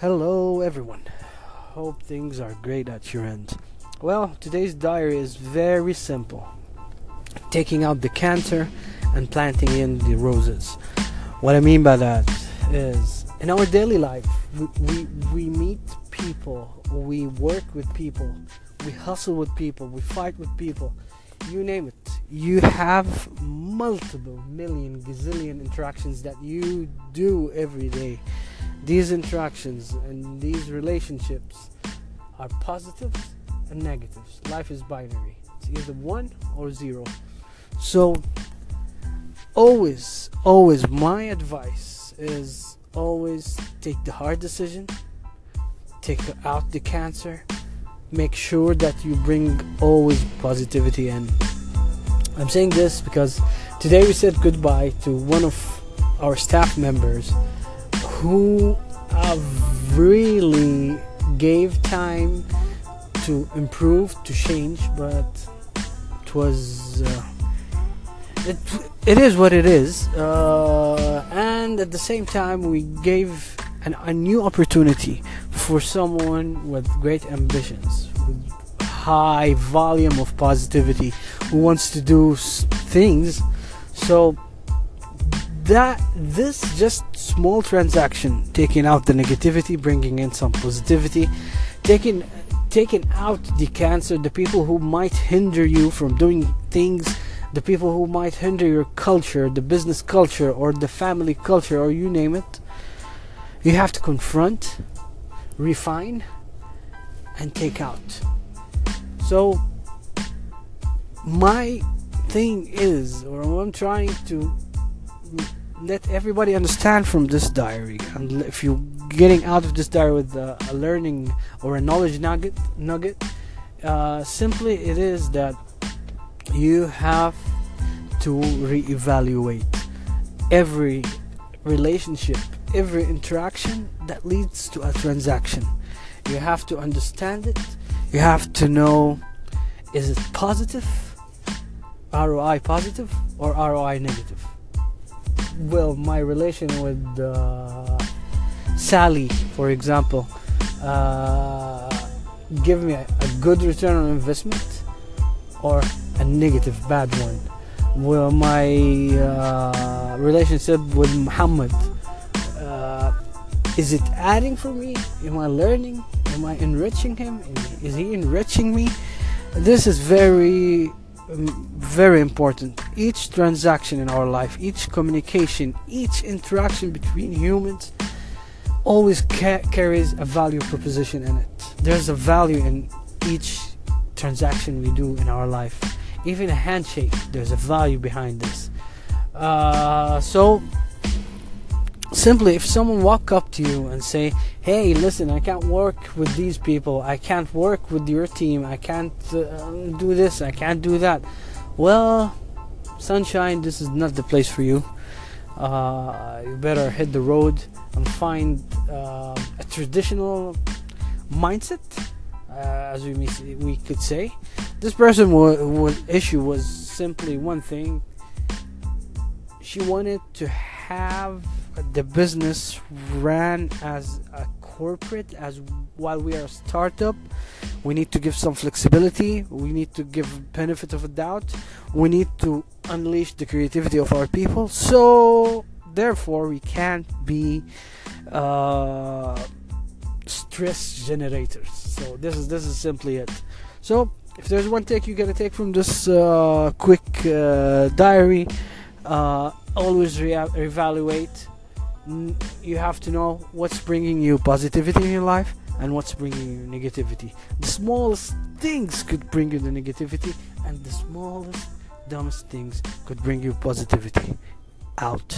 Hello, everyone. Hope things are great at your end. Well, today's diary is very simple taking out the cancer and planting in the roses. What I mean by that is in our daily life, we, we, we meet people, we work with people, we hustle with people, we fight with people, you name it. You have multiple million gazillion interactions that you do every day these interactions and these relationships are positives and negatives. Life is binary. It's either one or zero. So always, always my advice is always take the hard decision, take out the cancer, make sure that you bring always positivity in. I'm saying this because today we said goodbye to one of our staff members who have really gave time to improve, to change, but it was uh, it it is what it is, uh, and at the same time we gave an, a new opportunity for someone with great ambitions, with high volume of positivity, who wants to do things. So that this just small transaction taking out the negativity bringing in some positivity taking taking out the cancer the people who might hinder you from doing things the people who might hinder your culture the business culture or the family culture or you name it you have to confront refine and take out. So my thing is or i'm trying to let everybody understand from this diary. And if you're getting out of this diary with a, a learning or a knowledge nugget nugget uh, simply it is that you have to reevaluate every relationship every interaction that leads to a transaction. You have to understand it. You have to know is it positive ROI positive or ROI negative well my relation with uh, Sally for example uh, give me a, a, good return on investment or a negative bad one? Well my uh, relationship with Muhammad uh, is it adding for me? Am I learning? Am I enriching him? Is he enriching me? This is very very important. Each transaction in our life, each communication, each interaction between humans always ca- carries a value proposition in it. There's a value in each transaction we do in our life. Even a handshake, there's a value behind this. Uh, so simply if someone walk up to you and say hey listen i can't work with these people. I can't work with your team. I can't uh, do this. I can't do that. Well sunshine this is not the place for you. Uh, you better hit the road and find uh, a traditional mindset uh, as we we could say. This person would issue was simply one thing. She wanted to have the business ran as a corporate as while we are a startup we need to give some flexibility we need to give benefit of a doubt we need to unleash the creativity of our people. So therefore we can't be uh, stress generators. So this is this is simply it. So if there's one take you gotta take from this uh, quick uh, diary uh, always re- evaluate you have to know what's bringing you positivity in your life and what's bringing you negativity. The smallest things could bring you the negativity, and the smallest, dumbest things could bring you positivity. Out.